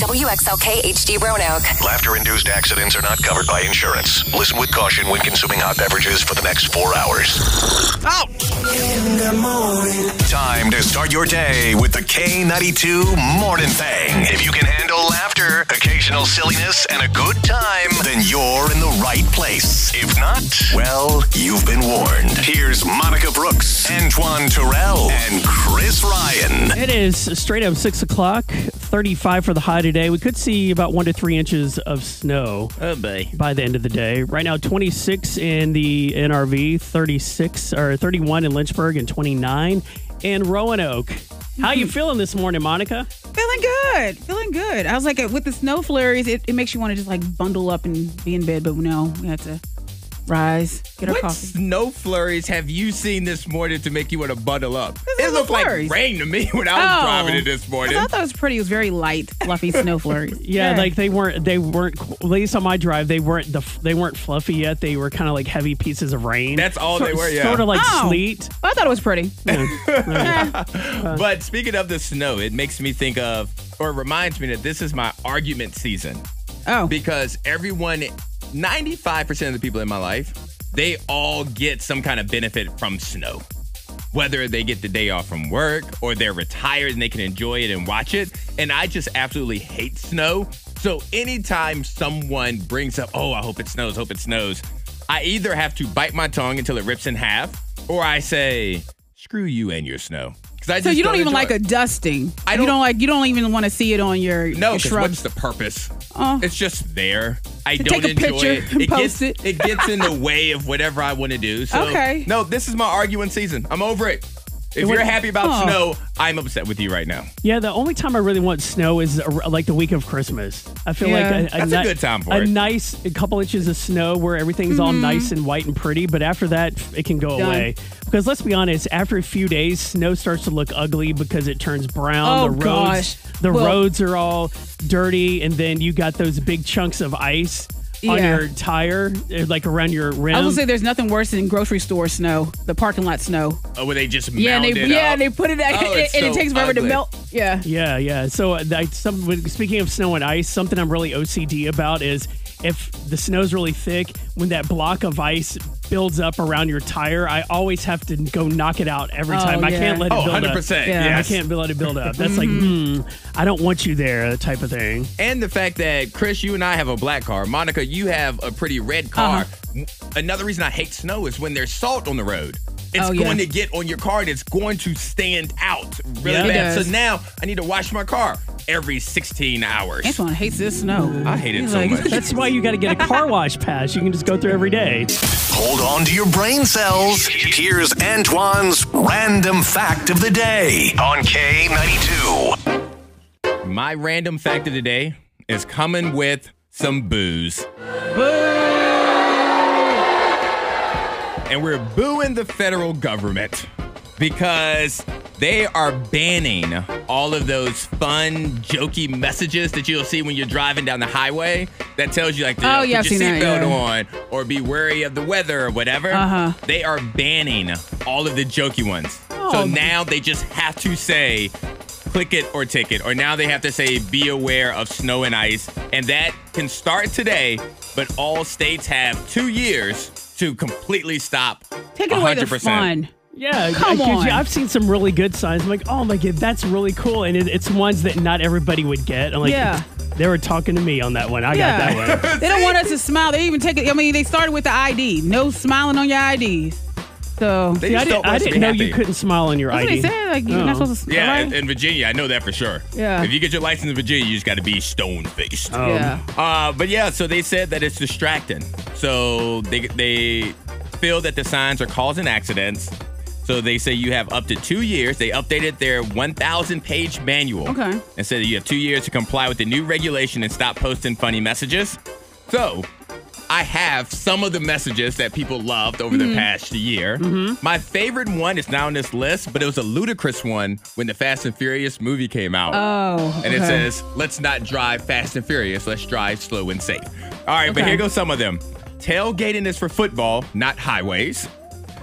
WXLK HD Roanoke. Laughter induced accidents are not covered by insurance. Listen with caution when consuming hot beverages for the next four hours. Out. In the morning. Time to start your day with the K92 Morning Thing. If you can handle laughter, occasional silliness, and a good time, then you're in the right place. If not, well, you've been warned. Here's Monica Brooks, Antoine Terrell, and Chris Ryan. It is straight up 6 o'clock, 35 for the high today. We could see about one to three inches of snow Oh, boy. by the end of the day. Right now, 26 in the NRV, 36 or 31 in Lynchburg, and 29 in Roanoke. How you feeling this morning, Monica? Feeling good. Feeling good. I was like, uh, with the snow flurries, it, it makes you want to just like bundle up and be in bed, but no, we have to rise, get our What coffee. snow flurries have you seen this morning to make you want to bundle up? It looked the like rain to me when I was Oh. driving it this morning. I thought it was pretty. It was very light, fluffy snow flurries. Yeah, like they weren't. They weren't. At least on my drive, they weren't. The they weren't fluffy yet. They were kind of like heavy pieces of rain. That's all they were, yeah. Sort of like Oh. sleet. I thought it was pretty. Eh. But speaking of the snow, it makes me think of, or it reminds me that this is my argument season Oh, because everyone, 95% of the people in my life, they all get some kind of benefit from snow. Whether they get the day off from work or they're retired and they can enjoy it and watch it. And I just absolutely hate snow. So anytime someone brings up, oh, I hope it snows, hope it snows, I either have to bite my tongue until it rips in half or I say, screw you and your snow. So you don't, even like it. a dusting. I you don't- don't like. You don't even want to see it on your, No, because what's the purpose? Oh. It's just there. I don't take a enjoy picture it. and it post gets, it. gets in the way of whatever I want to do. So Okay. no, this is my arguing season. I'm over it. If would- you're happy about Oh. snow, I'm upset with you right now. Yeah, the only time I really want snow is uh, like the week of Christmas. I feel Yeah. like a, That's a good time for a it. nice a couple inches of snow where everything's all Mm-hmm. nice and white and pretty. But after that, it can go Done. away. Because let's be honest, after a few days, snow starts to look ugly because it turns brown. Oh, the roads, gosh. the Well- roads are all dirty, and then you got those big chunks of ice on your tire, uh, like around your rim. I was gonna say there's nothing worse than grocery store snow, the parking lot snow. Oh, where they just Yeah, and they it yeah, up. and they put it, Oh, and, it's and it takes forever to melt. Yeah. Yeah, yeah. So, uh, I, some, speaking of snow and ice, something I'm really OCD about is if the snow's really thick, when that block of ice builds up around your tire, I always have to go knock it out every Oh, time. I can't let it Oh, build 100%. up. Yeah. I can't let it build up. That's like, hmm, I don't want you there, type of thing. And the fact that Chris, you and I have a black car. Monica, you have a pretty red car. Uh-huh. Another reason I hate snow is when there's salt on the road. It's Oh, yeah. going to get on your car and it's going to stand out really Yeah. Bad. So now I need to wash my car every 16 hours. Antoine hates this snow. I hate it He's so like- much. That's why you got to get a car wash pass. You can just go through every day. Hold on to your brain cells. Here's Antoine's random fact of the day on K92. My random fact of the day is coming with some booze. Boo! And we're booing the federal government because they are banning all of those fun, jokey messages that you'll see when you're driving down the highway that tells you like Oh, yeah, I've put your seatbelt yeah. on or be wary of the weather or whatever. Uh-huh. They are banning all of the jokey ones. Oh. So now they just have to say click it or ticket. Or now they have to say be aware of snow and ice. And that can start today, but all states have two years to completely stop. Take away the 100%. fun. Yeah, Come 'cause, on. yeah, I've seen some really good signs. I'm like, oh my god, that's really cool, and it, it's ones that not everybody would get. I'm like, Yeah. they were talking to me on that one. I Yeah. got that one. They don't want us to smile. They even take it. I mean, they started with the ID. No smiling on your IDs. So They See, I didn't, don't want I us to didn't know happy. you couldn't smile on your that's what ID. they said. Like you're Oh. not supposed to. Smile. Yeah, right? in, in Virginia, I know that for sure. Yeah. If you get your license in Virginia, you just got to be stone faced. Um, yeah. Uh, but yeah, so they said that it's distracting. So they they feel that the signs are causing accidents. So they say you have up to two years. They updated their 1,000 page manual. Okay. And said that you have two years to comply with the new regulation and stop posting funny messages. So I have some of the messages that people loved over the mm-hmm. past year. Mm-hmm. My favorite one is not on this list, but it was a ludicrous one when the Fast and Furious movie came out. Oh. And it says, let's not drive fast and furious. Let's drive slow and safe. All right, but here goes some of them. Tailgating is for football, not highways.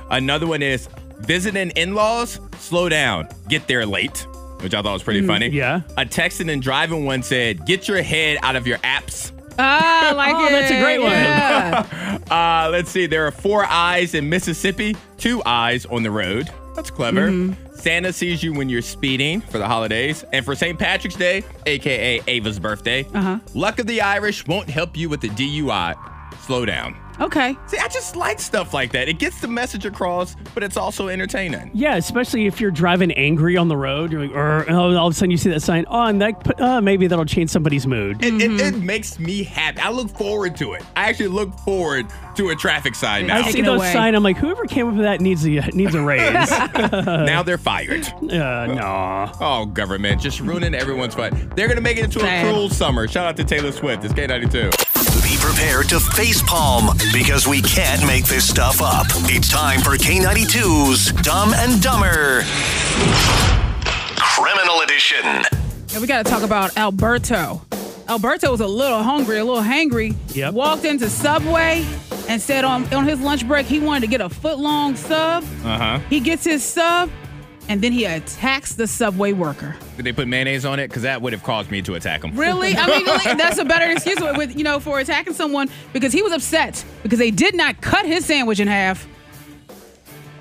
Another one is visiting in laws, slow down, get there late. which I thought was pretty funny. yeah. A texting and driving one said, "Get your head out of your apps." Ah, I like Oh, it. that's a great one. Yeah. Uh, let's see. There are four eyes in Mississippi, two eyes on the road. That's clever. Mm-hmm. Santa sees you when you're speeding for the holidays. And for St. Patrick's Day, aka Ava's birthday, Uh-huh. Luck of the Irish won't help you with the DUI. Slow down. Okay. See, I just like stuff like that. It gets the message across, but it's also entertaining. Yeah, especially if you're driving angry on the road, you're like, "Arr," and all all of a sudden you see that sign. Oh, and that uh, maybe that'll change somebody's mood. It, Mm-hmm. it, it makes me happy. I look forward to it. I actually look forward to a traffic sign now. I see it those away. sign. I'm like, whoever came up with that needs a needs a raise. uh, now they're fired. no. Oh, government, just ruining everyone's fun. They're gonna make it into Sad. a cruel summer. Shout out to Taylor Swift. It's K92. Be prepared to face palm because we can't make this stuff up. It's time for K92's Dumb and Dumber Criminal Edition. And we got to talk about Alberto. Alberto was a little hungry, a little hangry. Yep. Walked into Subway and said on, on his lunch break he wanted to get a foot long sub. Uh huh. He gets his sub and then he attacks the Subway worker. Did they put mayonnaise on it? Because that would have caused me to attack him. Really? I mean, that's a better excuse with, you know, for attacking someone because he was upset because they did not cut his sandwich in half.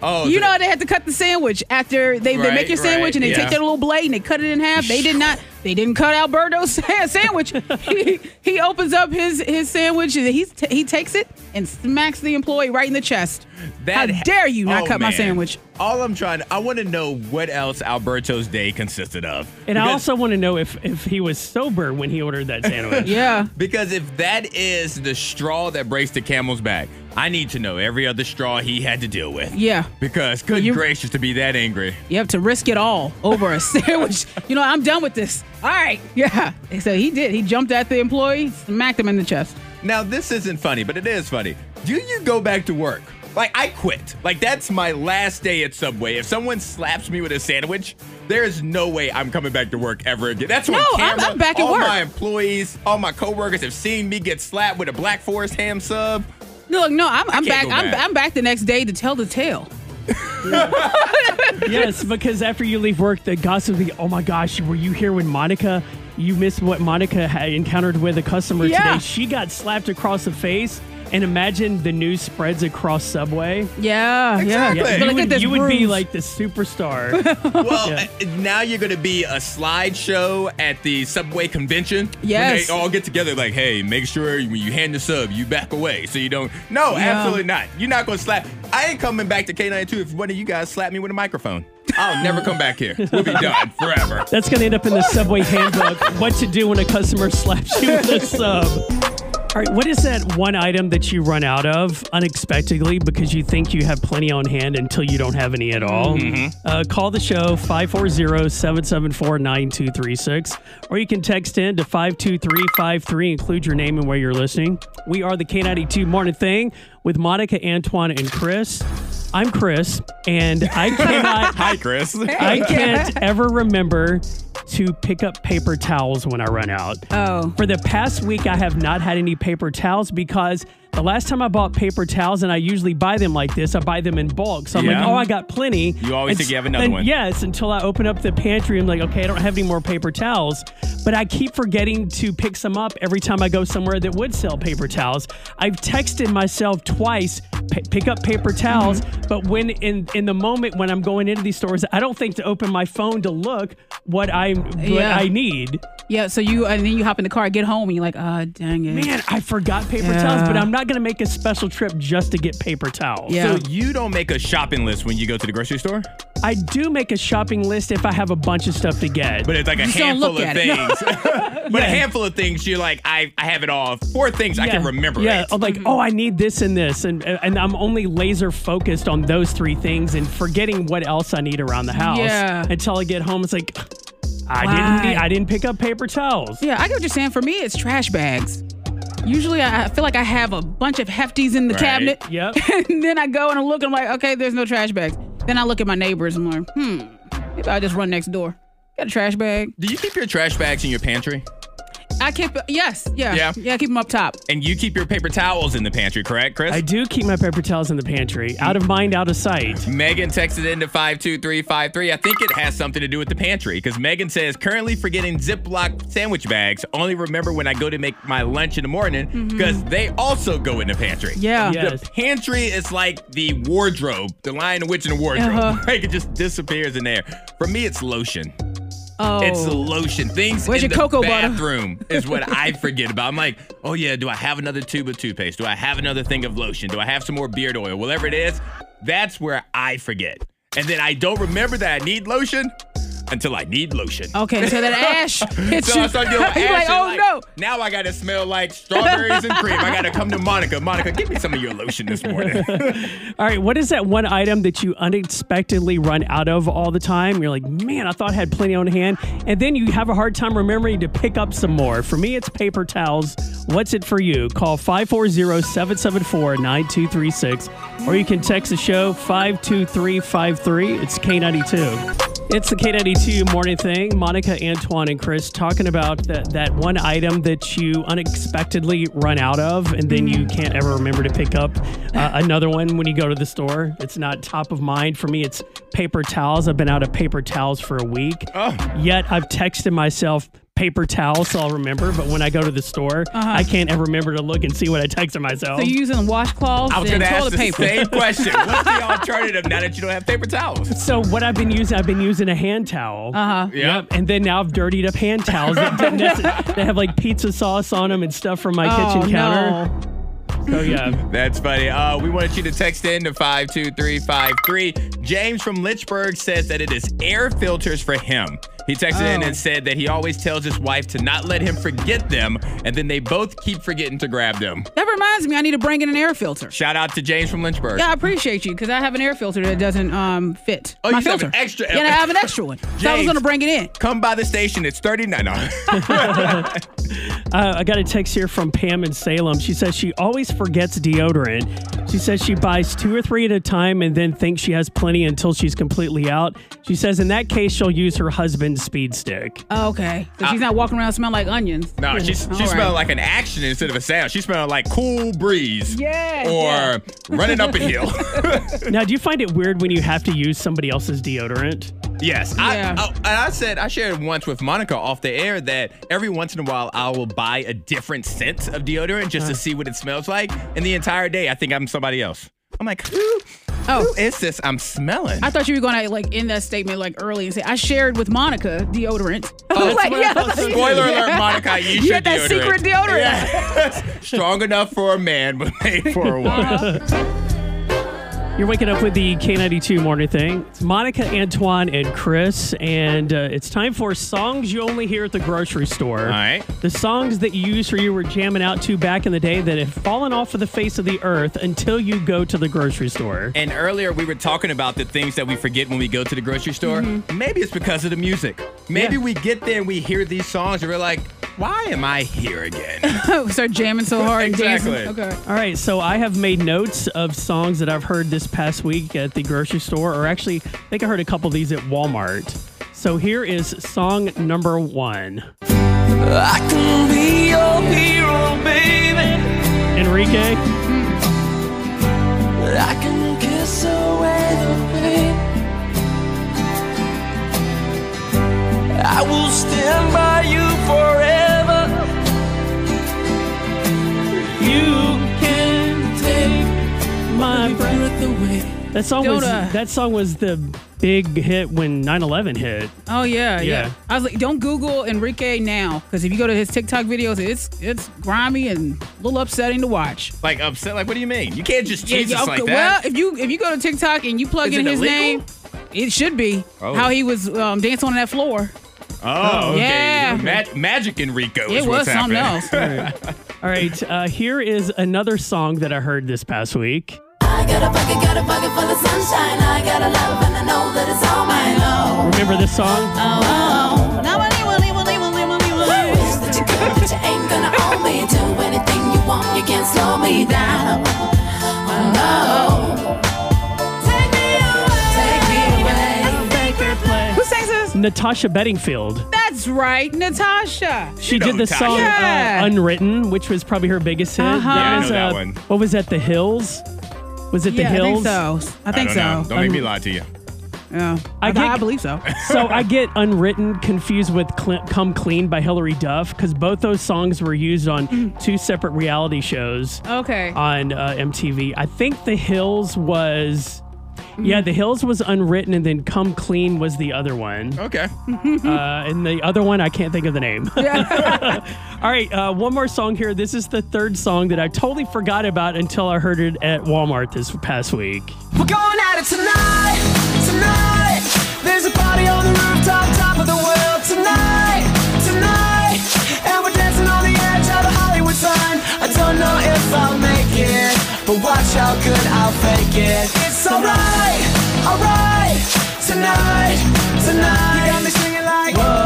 Oh, You so- know they had to cut the sandwich after they, they make your sandwich right, and they yeah. take their little blade and they cut it in half. They did not. They didn't cut Alberto's sandwich. he, he opens up his his sandwich and he t- he takes it and smacks the employee right in the chest. That- How dare you not Oh, cut my sandwich? All I'm trying to, I want to know what else Alberto's day consisted of. And I also want to know if if he was sober when he ordered that sandwich. Yeah. Because if that is the straw that breaks the camel's back, I need to know every other straw he had to deal with. Yeah. Because good You- gracious to be that angry. You have to risk it all over a sandwich. You know, I'm done with this. All right. Yeah. So he did. He jumped at the employee, smacked him in the chest. Now this isn't funny, but it is funny. Do you go back to work? Like I quit. Like that's my last day at Subway. If someone slaps me with a sandwich, there's no way I'm coming back to work ever again. That's No, on I'm- camera. I'm back at all work. my employees, all my coworkers have seen me get slapped with a Black Forest ham sub. Look, no, I'm, I'm can't back. I'm, back. I'm back the next day to tell the tale. yes, because after you leave work, the gossip will be, oh my gosh, were you here when Monica? You missed what Monica had encountered with a customer Yeah. today. She got slapped across the face. And imagine the news spreads across Subway. Yeah, Exactly. yeah. You But You look would, at this you would be bruise. like the superstar. Well, Yeah. uh, now you're going to be a slideshow at the Subway convention. Yes. When they all get together, like, hey, make sure when you hand the sub, you back away so you don't. No, Yeah. absolutely not. You're not going to slap. I ain't coming back to K92 if one of you guys slap me with a microphone. I'll never come back here. We'll be done forever. That's going to end up in the Subway handbook. what to do when a customer slaps you with a sub. All right, what is that one item that you run out of unexpectedly because you think you have plenty on hand until you don't have any at all? Uh, call the show 540 774 9236, or you can text in to 52353, include your name and where you're listening. We are the K92 Morning Thing with Monica, Antoine, and Chris. I'm Chris, and I cannot. Hi, Chris. I can't ever remember to pick up paper towels when I run out. Oh. For the past week, I have not had any paper towels because the last time I bought paper towels, and I usually buy them like this, I buy them in bulk. So I'm Yeah. like, oh, I got plenty. You always And think you have another and one. Yes, until I open up the pantry. I'm like, okay, I don't have any more paper towels. But I keep forgetting to pick some up every time I go somewhere that would sell paper towels. I've texted myself twice, "P- pick up paper towels. Mm-hmm. But when in in the moment when I'm going into these stores, I don't think to open my phone to look what I what Yeah. I need. Yeah, so you and then you hop in the car, get home, and you're like, ah, dang it. Man, I forgot paper Yeah. towels, but I'm not gonna make a special trip just to get paper towels. Yeah. So you don't make a shopping list when you go to the grocery store? I do make a shopping list if I have a bunch of stuff to get. But it's like a Just don't handful look of at it. things. but a handful of things, you're like, I, I have it all. Four things I can remember. Yeah, it. I'm like, mm-hmm. oh, I need this and this, and and I'm only laser focused on those three things and forgetting what else I need around the house. Yeah. Until I get home, it's like, I Why? didn't need, I didn't pick up paper towels. Yeah, I get what you're saying. For me, it's trash bags. Usually, I feel like I have a bunch of hefties in the Right. cabinet. Yep. and then I go and I look, and I'm like, okay, there's no trash bags. Then I look at my neighbors, and I'm like, hmm, maybe I'll just run next door. Got a trash bag. Do you keep your trash bags in your pantry? I keep yes, yeah, Yeah. yeah. Keep them up top. And you keep your paper towels in the pantry, correct, Chris? I do keep my paper towels in the pantry, out of mind, out of sight. Megan texted into 52353. I think it has something to do with the pantry because Megan says, currently forgetting Ziploc sandwich bags. Only remember when I go to make my lunch in the morning because they also go in the pantry. Yeah. Yes. The pantry is like the wardrobe, the lion, the witch, and the wardrobe. Uh-huh. Like it just disappears in there. For me, it's lotion. Oh, It's the lotion. Things Where's in your the cocoa butter? bathroom is what I forget about. I'm like, oh yeah, do I have another tube of toothpaste? Do I have another thing of lotion? Do I have some more beard oil? Whatever it is, that's where I forget. And then I don't remember that I need lotion until I need lotion. okay. So that ash hits So you. I start dealing with You're like, oh like, no. Now I gotta smell like strawberries and cream. I gotta come to Monica. Monica, give me some of your lotion this morning. All right, what is that one item that you unexpectedly run out of all the time? You're like, man, I thought I had plenty on hand. And then you have a hard time remembering to pick up some more. For me, it's paper towels. What's it for you? Call 540 774 9236, or you can text the show 52353. It's K92. It's the K92 morning thing. Monica, Antoine, and Chris talking about that, that one item that you unexpectedly run out of, and then you can't ever remember to pick up uh, another one when you go to the store. It's not top of mind. For me, it's paper towels. I've been out of paper towels for a week. Yet I've texted myself paper towels so I'll remember, but when I go to the store, I can't ever remember to look and see what I texted myself. So you using washcloths I was and gonna ask toilet the paper. same question. What's the alternative now that you don't have paper towels? So what I've been using, I've been using a hand towel. Uh huh. Yep. And then now I've dirtied up hand towels. that didn't necess- they have like pizza sauce on them and stuff from my Oh, kitchen counter. no. So yeah. That's funny. Uh, we wanted you to text in to 52353. James from Lynchburg says that it is air filters for him. He texted in Oh. and said that he always tells his wife to not let him forget them, and then they both keep forgetting to grab them. That reminds me, I need to bring in an air filter. Shout out to James from Lynchburg. Yeah, I appreciate you because I have an air filter that doesn't um fit Oh, my you have filter. an extra- Yeah, I have an extra one. So I was gonna bring it in. Come by the station. It's 39. No. Uh, I got a text here from Pam in Salem. She says she always forgets deodorant. She says she buys two or three at a time and then thinks she has plenty until she's completely out. She says in that case she'll use her husband's speed stick. Oh, okay. So she's not walking around smelling like onions. No, she's All she's right. smelling like an action instead of a sound. She's smelling like cool breeze. Yeah, Or yeah. running up a hill. Now, do you find it weird when you have to use somebody else's deodorant? yes. Yeah. I, I, and I said, I shared once with Monica off the air that every once in a while I will buy a different scent of deodorant just to see what it smells like. And the entire day I think I'm somebody else. I'm like, who, Oh. who is this I'm smelling? I thought you were gonna like end that statement like early and say I shared with Monica deodorant. I Oh, like, yeah. Spoiler alert, Monica, I use You your had that deodorant. secret deodorant. Yeah. Strong enough for a man, but made for a woman. Uh-huh. You're waking up with the K92 morning thing. It's Monica, Antoine, and Chris, and uh, it's time for songs you only hear at the grocery store. All right. The songs that you used or you were jamming out to back in the day that have fallen off of the face of the earth until you go to the grocery store. And earlier we were talking about the things that we forget when we go to the grocery store. Maybe it's because of the music. Maybe Yeah. we get there and we hear these songs and we're like, why am I here again? We start jamming so hard and Exactly. dancing. Okay. All right, so I have made notes of songs that I've heard this past week at the grocery store, or actually, I think I heard a couple of these at Walmart. So here is song number one. I can be your hero, baby. Enrique, I can kiss away the pain. I will stand by That song was uh, that song was the big hit when 9/11 hit. Oh yeah, yeah, Yeah. I was like, don't Google Enrique now because if you go to his TikTok videos, it's it's grimy and a little upsetting to watch. like upset? Like, what do you mean? You can't just change yeah, this okay, like Well, if you if you go to TikTok and you plug Is in his illegal? name, it should be Oh. how he was um, dancing on that floor. oh, okay. Yeah. Ma- Magic Enrico is It was what's something happening. else. All right, uh, here is another song that I heard this past week. I got a bucket, got a bucket full of sunshine. I got a love and I know that it's all mine. Oh, Remember this song? oh. Wish that you could, but you ain't gonna own me. Do anything you want, you can't slow me down. Oh, no. Take me away. Take me away. Who sings this? Natasha Bedingfield. That's That's right, Natasha. She You know did the Natasha. song Yeah. uh, "Unwritten," which was probably her biggest hit. Uh-huh. Yeah, I know that uh, one. What was that? The Hills. Was it the yeah, Hills? I think so. I think don't so. know. Don't make me Um, lie to you. Yeah. I I, get- I believe so. so I get "Unwritten" confused with Cl- "Come Clean" by Hilary Duff because both those songs were used on Mm. two separate reality shows Okay. on uh, MTV. I think The Hills was. Yeah, The Hills was unwritten, and then Come Clean was the other one. Okay. Uh, and the other one, I can't think of the name. All right, uh, one more song here. This is the third song that I totally forgot about until I heard it at Walmart this past week. We're going at it tonight, tonight. There's a party on the rooftop, but watch how good I'll fake it. It's alright, alright. Tonight, tonight. You got me singing like, whoa.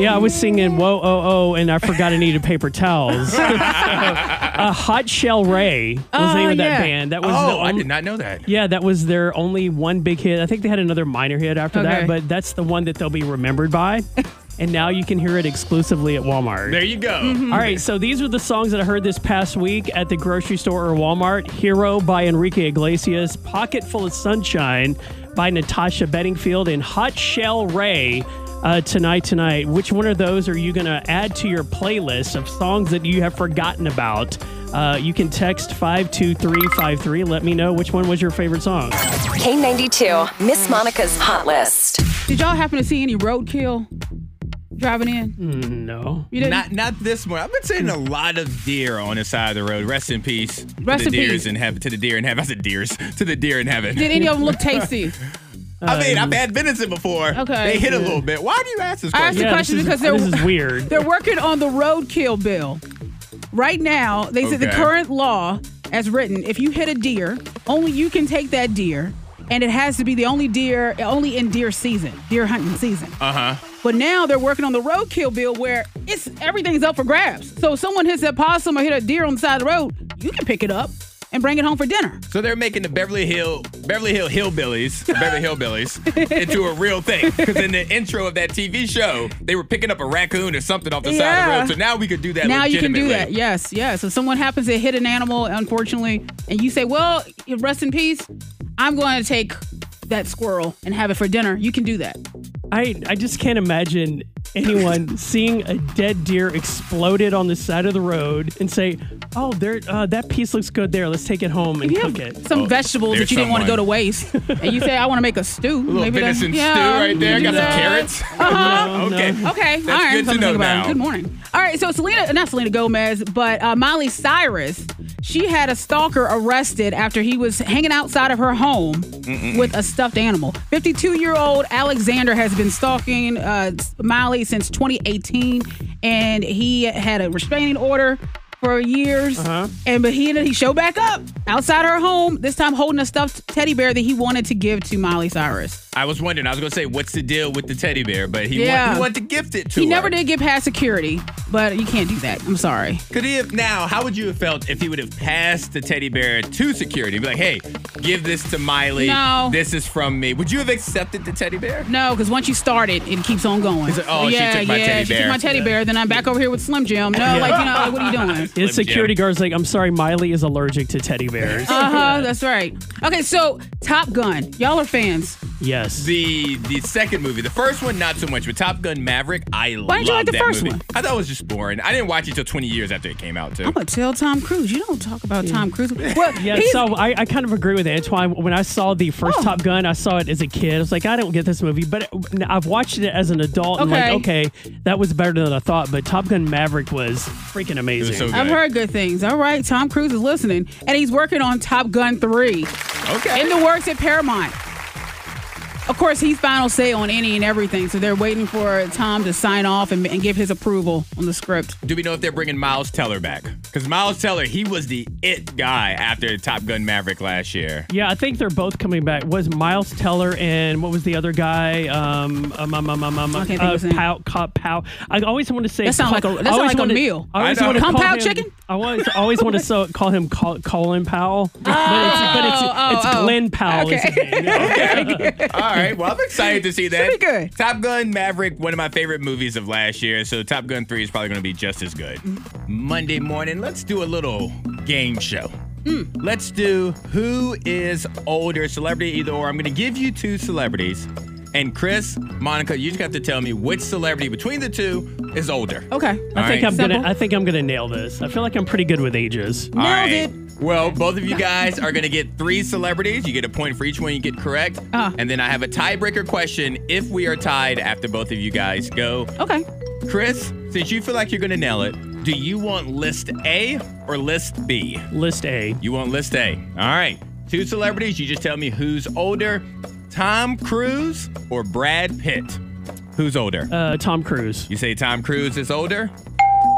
Yeah, I was singing "Whoa Oh Oh" and I forgot I needed paper towels. uh, Hot Chelle Rae was the name Oh, of that yeah. band. That was the Oh, I only- did not know that. Yeah, that was their only one big hit. I think they had another minor hit after Okay. that, but that's the one that they'll be remembered by. and now you can hear it exclusively at Walmart. There you go. Mm-hmm. All right, so these are the songs that I heard this past week at the grocery store or Walmart. Hero by Enrique Iglesias, Pocket Full of Sunshine by Natasha Bedingfield, and Hot Chelle Rae. Uh, tonight, tonight. Which one of those are you going to add to your playlist of songs that you have forgotten about? Uh, you can text 52353. Let me know which one was your favorite song. K92, Miss Monica's Hot List. Did y'all happen to see any roadkill driving in? No. You didn't? Not not this one. I've been seeing a lot of deer on the side of the road. Rest in peace. Rest to in the deers peace. in heaven. To the deer in heaven. I said deers. To the deer in heaven. Did any of them look tasty? I mean, I've um, had venison before. Okay. They hit a little bit. Why do you ask this question? I asked question? the Yeah, question this is, because they're this is weird. they're working on the roadkill bill. Right now, they said the Okay. current law, as written, if you hit a deer, only you can take that deer, and it has to be the only deer, only in deer season, deer hunting season. Uh huh. But now they're working on the roadkill bill where it's everything's up for grabs. So if someone hits that possum or hit a deer on the side of the road, you can pick it up and bring it home for dinner. So they're making the Beverly Hill Beverly Hill Hillbillies, Beverly Hillbillies, into a real thing. Because in the intro of that TV show, they were picking up a raccoon or something off the side of the road. So now we could do that. now you can do legitimately. that. Yes, yes. If someone happens to hit an animal, unfortunately, and you say, "Well, rest in peace," I'm going to take that squirrel and have it for dinner. You can do that. I, I just can't imagine anyone seeing a dead deer exploded on the side of the road and say, "Oh, there, uh, that piece looks good there. Let's take it home and You cook have it." some Oh, vegetables that there's you didn't want to go to someone. waste, and you say, "I want to make a stew." A little Maybe that- venison yeah, stew right there. you Got do some that. carrots. Uh-huh. okay. Okay, That's all right. good to something know think about. now. Good morning. All right, so Selena, not Selena Gomez, but uh, Miley Cyrus, she had a stalker arrested after he was hanging outside of her home with a stuffed animal. 52-year-old Alexander has been stalking uh, Miley since 2018, and he had a restraining order for years. Uh-huh. And but he he showed back up outside her home. This time holding a stuffed teddy bear that he wanted to give to Miley Cyrus. I was wondering. I was gonna say, what's the deal with the teddy bear? But he, Yeah. want, he wanted to gift it to He her. never did get past security, but you can't do that. I'm sorry. Could he have now? How would you have felt if he would have passed the teddy bear to security? Be like, hey, give this to Miley. No. This is from me. Would you have accepted the teddy bear? No, because once you start it, it keeps on going. Like, oh, she yeah, took my yeah, teddy she took my teddy bear. Then I'm back over here with Slim Jim. No, like you know, like, what are you doing? His Slim security Jim. guard's like, "I'm sorry, Miley is allergic to teddy bears." Uh huh. That's right. Okay, so Top Gun, y'all are fans. Yes. The the second movie, the first one not so much, but Top Gun Maverick, I Why didn't you like love the first movie. one? I thought it was just boring. I didn't watch it till 20 years after it came out too. I'm gonna tell Tom Cruise. You don't talk about Tom Cruise. Well, yeah, so I, I kind of agree with Antoine. When I saw the first Oh. Top Gun, I saw it as a kid. I was like, I don't get this movie, but I've watched it as an adult and like, Okay. okay, that was better than I thought. But Top Gun Maverick was freaking amazing. so good. I've heard good things. All right, Tom Cruise is listening, and he's working on Top Gun 3 Okay. in the works at Paramount. Of course, he's final say on any and everything, so they're waiting for Tom to sign off and, and give his approval on the script. Do we know if they're bringing Miles Teller back? Because Miles Teller, he was the it guy after Top Gun Maverick last year. Yeah, I think they're both coming back. Was Miles Teller and what was the other guy? Um, um, um, um, um, um, I can't think uh, of his. Pow, Pow, Pow. I always want to say That sound like a- that I sound always like a meal. I always I want to Kung call Pao him, chicken? I always always want to so, call him call, Colin Powell, but it's but it's, oh, it's oh. Glen Powell. is his Okay. All right. Right. Well, I'm excited to see that. Should be good. Top Gun Maverick, one of my favorite movies of last year. So Top Gun 3 is probably going to be just as good. Monday morning, let's do a little game show. Hmm. Let's do who is older, celebrity either or. I'm going to give you two celebrities. And Chris, Monica, you just have to tell me which celebrity between the two is older. Okay. I think All right. I'm gonna. I think I'm gonna nail this. I feel like I'm pretty good with ages. All right. it. Well, both of you guys are going to get three celebrities. You get a point for each one you get correct. Uh. And then I have a tiebreaker question if we are tied after both of you guys go. Okay. Chris, since you feel like you're going to nail it, do you want list A or list B? List A. You want list A. All right. Two celebrities. You just tell me who's older Tom Cruise or Brad Pitt? Who's older? Uh, Tom Cruise. You say Tom Cruise is older?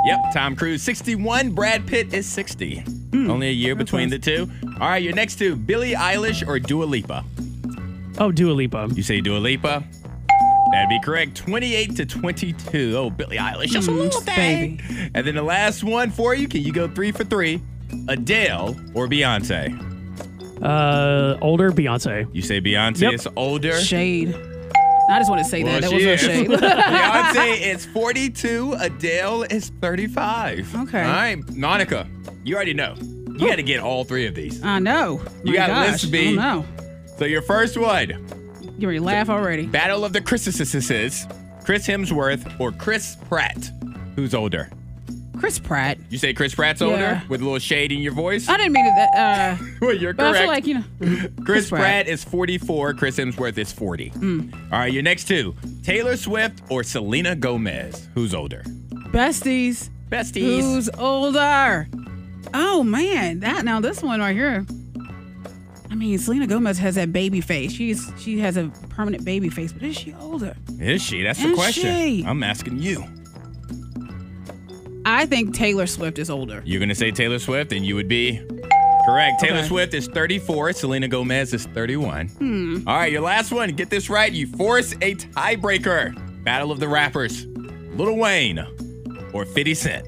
Yep, Tom Cruise 61, Brad Pitt is 60. Only a year between the two. All right, your next two, Billie Eilish or Dua Lipa? Oh, Dua Lipa. You say Dua Lipa? That'd be correct. 28 to 22. Oh, Billie Eilish, just a little thing. baby. And then the last one for you, can you go three for three? Adele or Beyonce? Uh, older Beyonce. You say Beyonce Yep. is older. Shade. I just want to say Well, that. That she was real is. shade. Beyonce is 42. Adele is 35. Okay. All right, Monica, you already know. You got to get all three of these. I know. You My got gosh, list B. I don't know. So your first one, You ready laugh already? Battle of the Christmases, Chris Hemsworth or Chris Pratt? Who's older? Chris Pratt. You say Chris Pratt's Yeah. older with a little shade in your voice? I didn't mean it that. Uh, well, you're correct. I feel like you know. Chris, Chris Pratt. Pratt. is 44. Chris Hemsworth is 40. Mm. All right, your next two Taylor Swift or Selena Gomez? Who's older? Besties. Besties. Who's older? Oh man, that now this one right here. I mean, Selena Gomez has that baby face. She's she has a permanent baby face, but is she older? Is she? That's the question. she? I'm asking you. I think Taylor Swift is older. You're going to say Taylor Swift, and you would be correct. Taylor Okay. Swift is 34. Selena Gomez is 31. Hmm. All right, your last one. Get this right. You force a tiebreaker. Battle of the rappers. Lil Wayne or 50 Cent?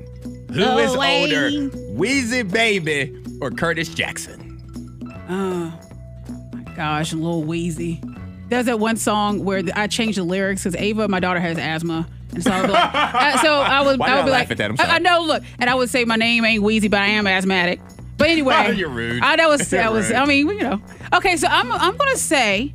Who Lil is Wayne. older? Weezy Baby or Curtis Jackson? Oh, my gosh, Lil Weezy. There's that one song where I changed the lyrics because Ava, my daughter, has asthma. And so I would be like, uh, so I would, Why I did would I be laugh like, at that? I'm I, I know, look, and I would say my name ain't Wheezy, but I am asthmatic. But anyway, You're rude. I that was, You're that was, rude. I mean, you know. Okay, so I'm, I'm gonna say,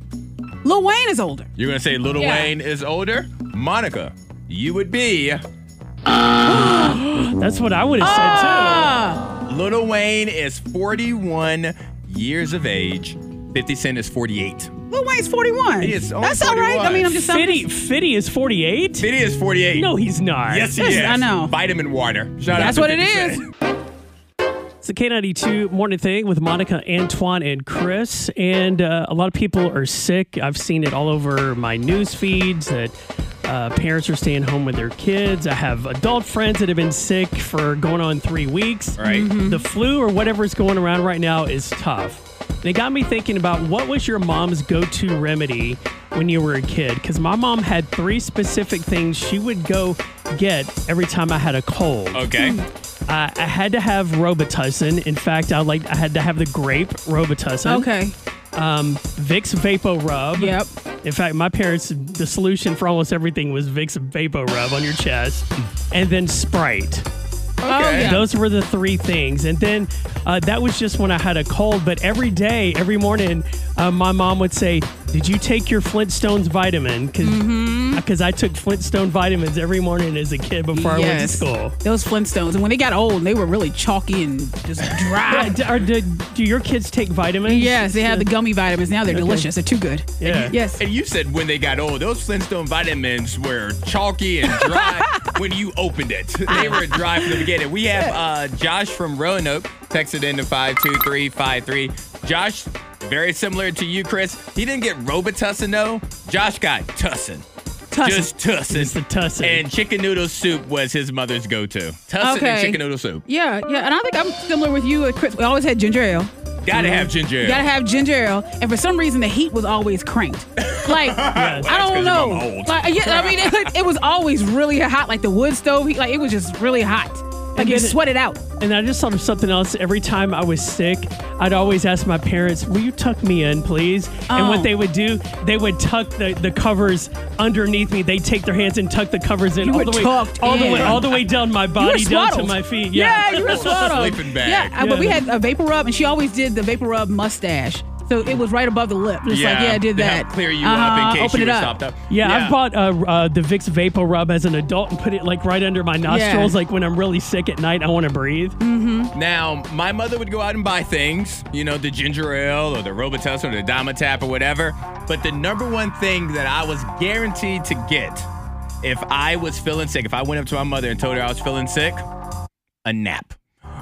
Lil Wayne is older. You're going to say Lil Yeah. Wayne is older? Monica, you would be That's what I would have said Ah, Lil Wayne is 41 years of age. 50 Cent is 48. Lil Wayne's 41. He is only That's all right. I mean, I'm just too. I'm Fitty, just- Fitty is 48. Fitty is 48. No, he's not. Yes, he Yes, is. I know. Vitamin water. Shout That's out to what it 50 is. It's the K92 morning thing with Monica, Antoine, and Chris. And uh, a lot of people are sick. I've seen it all over my news feeds that uh, parents are staying home with their kids. I have adult friends that have been sick for going on three weeks. Right. Mm-hmm. The flu or whatever is going around right now is tough. And it got me thinking about what was your mom's go to remedy when you were a kid? Because my mom had three specific things she would go get every time I had a cold. Okay. Uh, I had to have Robitussin. In fact, I like I had to have the grape Robitussin. okay. Um, Vicks Vapo Rub. Yep. In fact, my parents, the solution for almost everything was Vicks Vapo Rub on your chest, and then Sprite. Oh, yeah. Those were the three things. And then uh, that was just when I had a cold. But every day, every morning, uh, my mom would say, Did you take your Flintstones vitamin? Because Mm-hmm. I took Flintstone vitamins every morning as a kid before I went to Yes. school. Those Flintstones. And when they got old, they were really chalky and just dry. Yeah, d- are, do, do your kids take vitamins? Yes, they have the gummy vitamins. Now they're delicious. They're too good. Yeah. Yes. And you said when they got old, those Flintstone vitamins were chalky and dry when you opened it. They were dry from the beginning. We have uh, Josh from Roanoke texted into 52353. Josh, very similar to you, Chris. He didn't get Robitussin, though. Josh got Tussin. Tussin. Just Tussin. It's the Tussin. And chicken noodle soup was his mother's go-to. Tussin and chicken noodle soup. Yeah, yeah. And I think I'm similar with you, uh, Chris. We always had ginger ale. Gotta have ginger ale. Gotta have ginger ale. And for some reason, the heat was always cranked. Like, I don't know. Like, yeah, I mean, it, it was always really hot, like the wood stove. Like, it was just really hot. Like you then- sweat it out. And I just thought of something else. Every time I was sick, I'd always ask my parents, "Will you tuck me in, please?" And Oh. what they would do, they would tuck the, the covers underneath me. They'd take their hands and tuck the covers in You all were the way, tucked all the way, all the way down my body, down to my feet. Yeah, Yeah, you were swaddled. Sleeping bag. Yeah, uh, but we had a vapor rub, and she always did the vapor rub mustache. So it was right above the lip. Just like, yeah, I did that. clear you up Uh-huh, in case open you it were up. stopped up. Yeah, I've bought uh, uh, the Vicks Vapor Rub as an adult and put it like right under my nostrils, like when I'm really sick at night. I want to breathe. Now, my mother would go out and buy things, you know, the ginger ale or the Robitussin or the Dimetapp or whatever. But the number one thing that I was guaranteed to get if I was feeling sick, if I went up to my mother and told her I was feeling sick, a nap.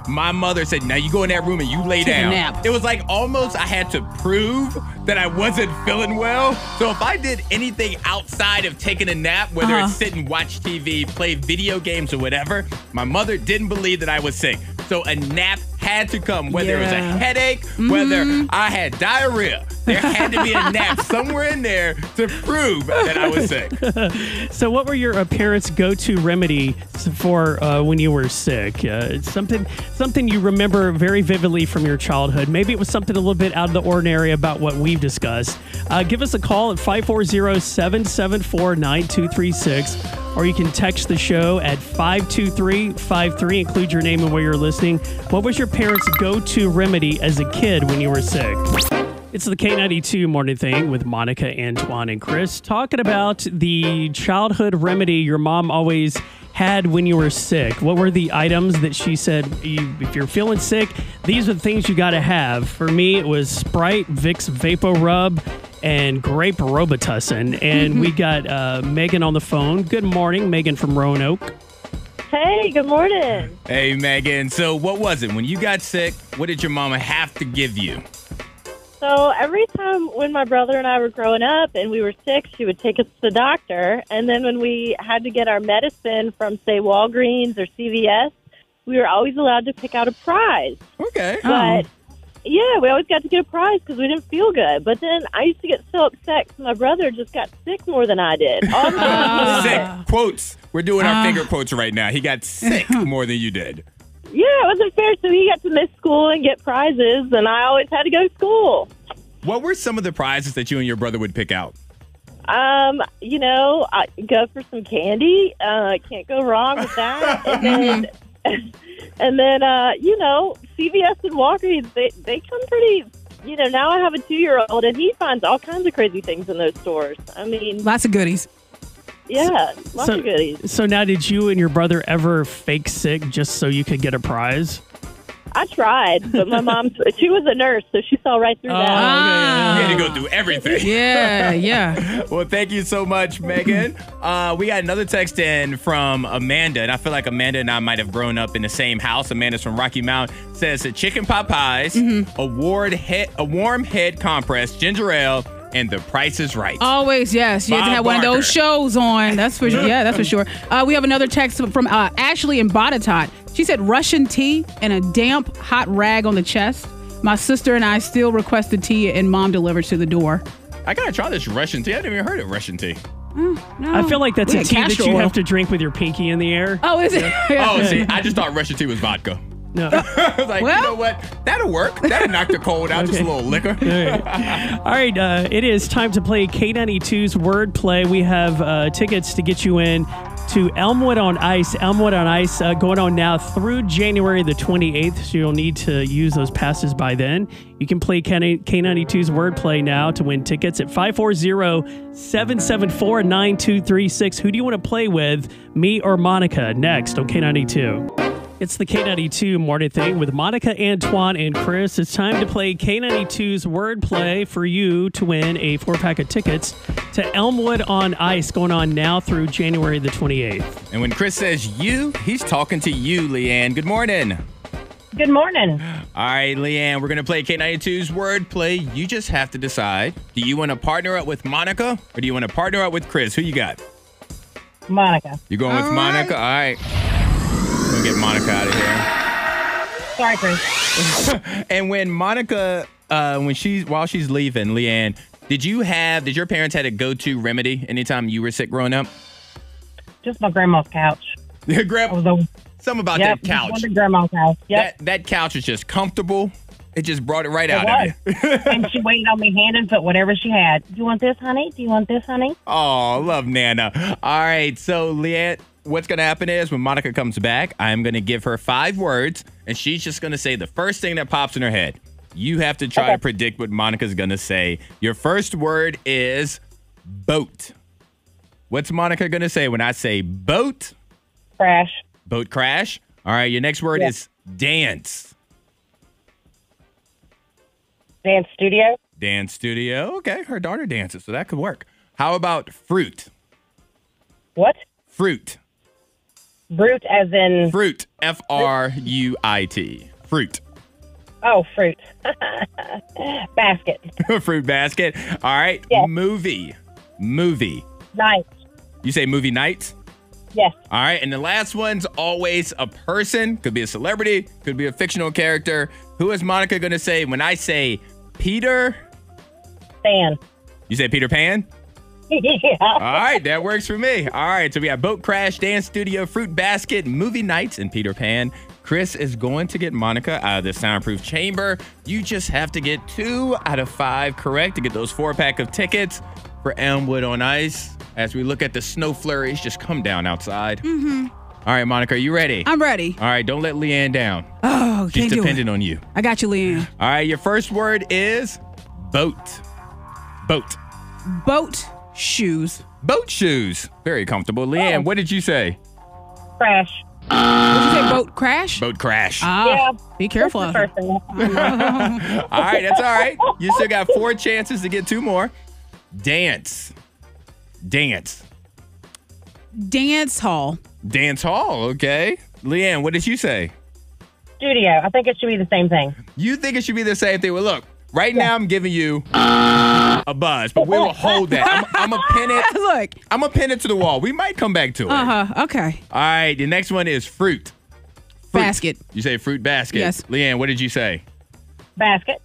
My mother said, "Now you go in that room and you lay Take a down." nap. It was like almost I had to prove that I wasn't feeling well. So if I did anything outside of taking a nap, whether Uh-huh. it's sit and watch TV, play video games, or whatever, my mother didn't believe that I was sick. So a nap had to come, whether it was a Yeah. Mm-hmm. headache, whether I had diarrhea. There had to be a nap somewhere in there to prove that I was sick. So, what were your parents' go-to remedy for uh, when you were sick? Uh, something, something you remember very vividly from your childhood. Maybe it was something a little bit out of the ordinary about what we've discussed. Uh, give us a call at 540-774-9236, or you can text the show at 52353. Include your name and where you're listening. What was your parents' go-to remedy as a kid when you were sick? It's the K92 morning thing with Monica, Antoine, and Chris talking about the childhood remedy your mom always had when you were sick. What were the items that she said, you, if you're feeling sick, these are the things you got to have? For me, it was Sprite, Vicks Vapor Rub, and Grape Robitussin. And we got uh, Megan on the phone. Good morning, Megan from Roanoke. Hey, good morning. Hey, Megan. So, what was it when you got sick? What did your mama have to give you? So every time when my brother and I were growing up and we were sick, she would take us to the doctor. And then when we had to get our medicine from, say, Walgreens or CVS, we were always allowed to pick out a prize. Okay. But yeah, we always got to get a prize because we didn't feel good. But then I used to get so upset because my brother just got sick more than I did. All the time he was sick sick. quotes. We're doing our ah. finger quotes right now. He got sick more than you did. Yeah, it wasn't fair. So he got to miss school and get prizes, and I always had to go to school. What were some of the prizes that you and your brother would pick out? Um, you know, I go for some candy. Uh, can't go wrong with that. And then, and then, uh, you know, CVS and Walgreens, they they come pretty. You know, now I have a two year old, and he finds all kinds of crazy things in those stores. I mean, Lots of goodies. Yeah, lots So- of goodies. So now, did you and your brother ever fake sick just so you could get a prize? I tried, but my mom, she was a nurse, so she saw right through that. You had to go through everything. Yeah, yeah. Well, thank you so much, Megan. Uh, we got another text in from Amanda, and I feel like Amanda and I might have grown up in the same house. Amanda's from Rocky Mount. Says that chicken pot pies, a, ward head, a warm head compress, ginger ale, and the price is right. Always, yes. You have to Bob have one of those shows on. That's for yeah, that's for sure. Uh, we have another text from uh, Ashley in Botetourt. She said Russian tea and a damp hot rag on the chest. My sister and I still request the tea, and mom delivers to the door. I gotta try this Russian tea. I haven't even heard of Russian tea. No, I feel like that's we a tea that you oil. have to drink with your pinky in the air. Oh, is it? Oh, see, I just thought Russian tea was vodka. No. I was like, you know what? That'll work. That'll knock the cold out. Just a Okay. little liquor. All right, uh, it is time to play K92's Wordplay. We have uh, tickets to get you in to Elmwood on Ice. Elmwood on Ice uh, going on now through January the 28th, so you'll need to use those passes by then. You can play K- K92's Wordplay now to win tickets at 540 774 9236. Who do you want to play with, me or Monica? Next on K92. It's the K92 morning thing with Monica, Antoine, and Chris. It's time to play K92's wordplay for you to win a four pack of tickets to Elmwood on Ice going on now through January the 28th. And when Chris says you, he's talking to you, Leanne. Good morning. Good morning. All right, Leanne, we're going to play K92's wordplay. You just have to decide do you want to partner up with Monica or do you want to partner up with Chris? Who you got? Monica. You're going with All Monica? All right. Get Monica out of here. Sorry, Chris. And when Monica, uh, when she's while she's leaving, Leanne, did you have? Did your parents had a go-to remedy anytime you were sick growing up? Just my grandma's couch. Your I grandpa. was over, Something about Yep, that couch. just went to grandma's house. Yep. That that couch is just comfortable. It just brought it right It out was. of you. and she waited on me hand and foot, whatever she had. Do you want this, honey? Do you want this, honey? Oh, love Nana. All right, so Leanne, what's gonna happen is when Monica comes back, I'm gonna give her five words, and she's just gonna say the first thing that pops in her head. You have to try Okay. to predict what Monica's gonna say. Your first word is boat. What's Monica gonna say when I say boat? Crash. Boat crash. All right, your next word Yeah. is dance. Dance studio. Dance studio. Okay, her daughter dances, so that could work. How about fruit? What? Fruit. Brute as in, Fruit. F R U I T. Fruit. oh, fruit. Basket. Fruit basket. All right. Yes. Movie. Movie. Night. You say movie night? Yes. All right. And the last one's always a person. Could be a celebrity. Could be a fictional character. Who is Monica going to say when I say Peter? Fan. You say Peter Pan? Yeah. All right, that works for me. All right, so we have Boat Crash, Dance Studio, Fruit Basket, Movie Nights, and Peter Pan. Chris is going to get Monica out of the soundproof chamber. You just have to get two out of five correct to get those four pack of tickets for Elmwood on Ice as we look at the snow flurries just come down outside. Mm-hmm. All right, Monica, are you ready? I'm ready. All right, don't let Leanne down. Oh, She's can't do dependent it. on you. I got you, Leanne. All right, your first word is boat. Boat. Boat shoes. Boat shoes. Very comfortable. Leanne, what did you say? Crash. Did you say boat crash? Boat crash. Ah, Yeah. be careful. out here. thing. all right, that's all right. You still got four chances to get two more. Dance. Dance. Dance hall. Dance hall, okay. Leanne, what did you say? Studio. I think it should be the same thing. You think it should be the same thing? Well, look, right now I'm giving you a buzz, but we will hold that. I'm, I'm a pin it. Look. I'm a pin it to the wall. We might come back to it. Uh huh. Okay. All right, the next one is fruit. Fruit. Basket. You say fruit basket. Yes. Leanne, what did you say? Basket.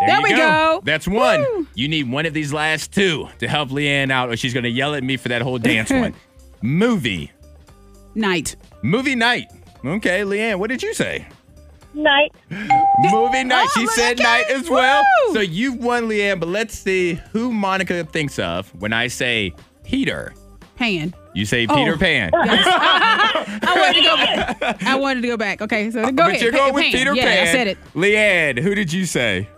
There, There you we go. That's one. Woo. You need one of these last two to help Leanne out, or she's going to yell at me for that whole dance one. Movie. Night. Movie night. Okay, Leanne, what did you say? Night. Movie night. Oh, she said at night as well. Woo. So you've won, Leanne, but let's see who Monica thinks of when I say Peter. Pan. You say Oh. Peter Pan. I wanted to go back. I wanted to go back. Okay, so go but ahead. But you're Pa- going with Pan. Peter yeah, Pan. I said it. Leanne, who did you say?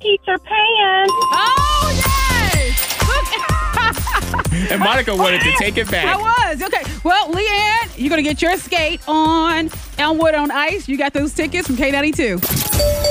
Peter Pan. Oh, yes! And Monica wanted to take it back. I was. Okay. Well, Leanne, you're going to get your skate on Elmwood on Ice. You got those tickets from K92.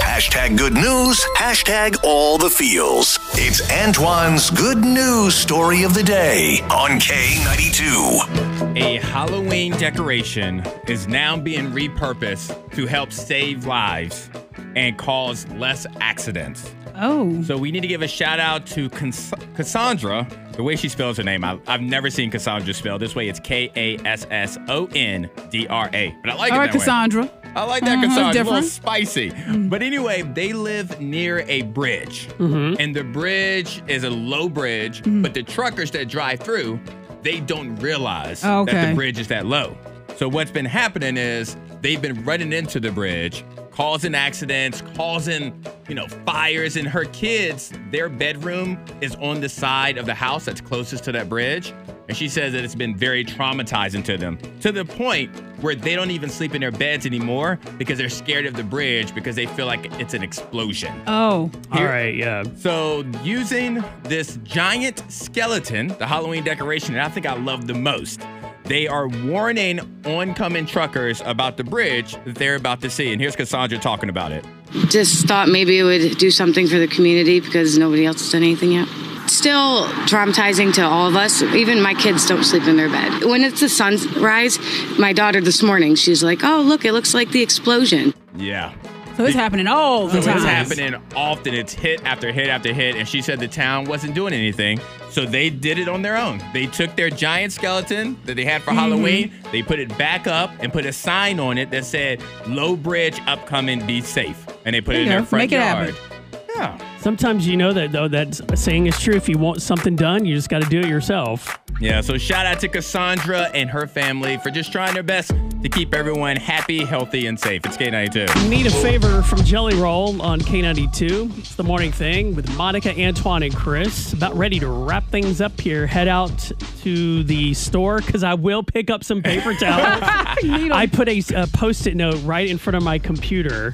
Hashtag good news. Hashtag all the feels. It's Antoine's good news story of the day on K92. A Halloween decoration is now being repurposed to help save lives and cause less accidents. Oh. So we need to give a shout out to Cons- Cassandra. The way she spells her name, I- I've never seen Cassandra spelled this way. It's K A S S O N D R A. But I like All it right, that way. Cassandra. I like that Uh-huh, Cassandra. It's a little different. spicy. Mm. But anyway, they live near a bridge. Mm-hmm. And the bridge is a low bridge, mm. but the truckers that drive through, they don't realize that Okay. the bridge is that low. So what's been happening is they've been running into the bridge, causing accidents, causing, you know, fires. And her kids, their bedroom is on the side of the house that's closest to that bridge. And she says that it's been very traumatizing to them to the point where they don't even sleep in their beds anymore because they're scared of the bridge because they feel like it's an explosion. Oh. All right, yeah. So, using this giant skeleton, the Halloween decoration that I think I love the most, they are warning oncoming truckers about the bridge that they're about to see. And here's Cassandra talking about it. Just thought maybe it would do something for the community because nobody else has done anything yet. Still traumatizing to all of us. Even my kids don't sleep in their bed. When it's the sunrise, my daughter this morning, she's like, oh, look, it looks like the explosion. Yeah. So it's happening all the So time. it's happening often. It's hit after hit after hit. And she said the town wasn't doing anything. So they did it on their own. They took their giant skeleton that they had for mm-hmm. Halloween, they put it back up and put a sign on it that said, Low Bridge upcoming, be safe. And they put it in There you their go. front Make it happen. yard. Yeah. Sometimes you know that though that saying is true. If you want something done, you just got to do it yourself. Yeah, so shout out to Cassandra and her family for just trying their best to keep everyone happy, healthy, and safe. It's K92. Need a favor from Jelly Roll on K92. It's the morning thing with Monica, Antoine, and Chris. About ready to wrap things up here. Head out to the store because I will pick up some paper towels. I put a, a post it note right in front of my computer.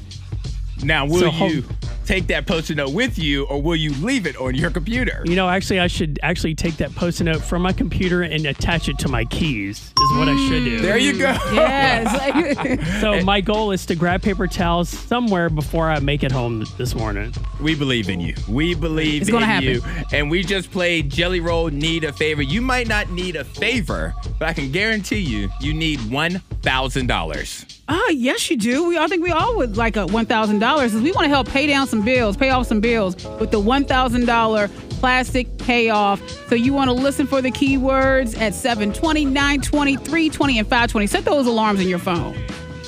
Now, will So you take that post-it note with you, or will you leave it on your computer? You know, actually, I should actually take that post it note from my computer and attach it to my keys, is what I should do. There you go. Yes. So, my goal is to grab paper towels somewhere before I make it home this morning. We believe in you. We believe It's in gonna happen. you. And we just played Jelly Roll Need a Favor. You might not need a favor, but I can guarantee you, you need $1,000. Ah, yes, you do. We I think we all would like a one thousand dollars. We want to help pay down some bills, pay off some bills with the one thousand dollar plastic payoff. So you want to listen for the keywords at 720, 920, 320, and 520. Set those alarms in your phone.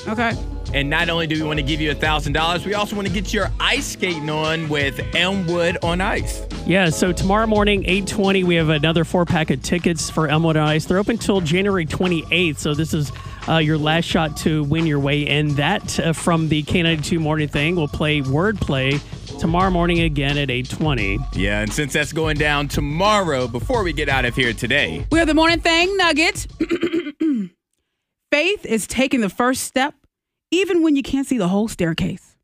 Okay. And not only do we want to give you a $1,000, we also want to get your ice skating on with Elmwood on Ice. Yeah, so tomorrow morning, 820, we have another four pack of tickets for Elmwood on Ice. They're open until January 28th, so this is uh, your last shot to win your way in. That uh, from the K92 morning thing. We'll play Wordplay tomorrow morning again at 820. Yeah, and since that's going down tomorrow, before we get out of here today, We have the morning thing nuggets. Faith is taking the first step, even when you can't see the whole staircase.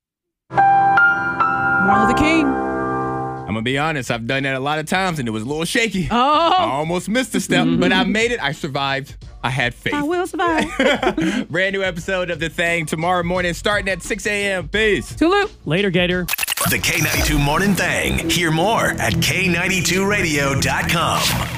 Martin Luther King. I'm going to be honest, I've done that a lot of times and it was a little shaky. Oh, I Oh, almost missed a step, but I made it. I survived. I had faith. I will survive. Brand new episode of The Thing tomorrow morning, starting at 6 a.m. Peace. Tulu. Later, Gator. The K92 Morning Thing. Hear more at K92Radio.com.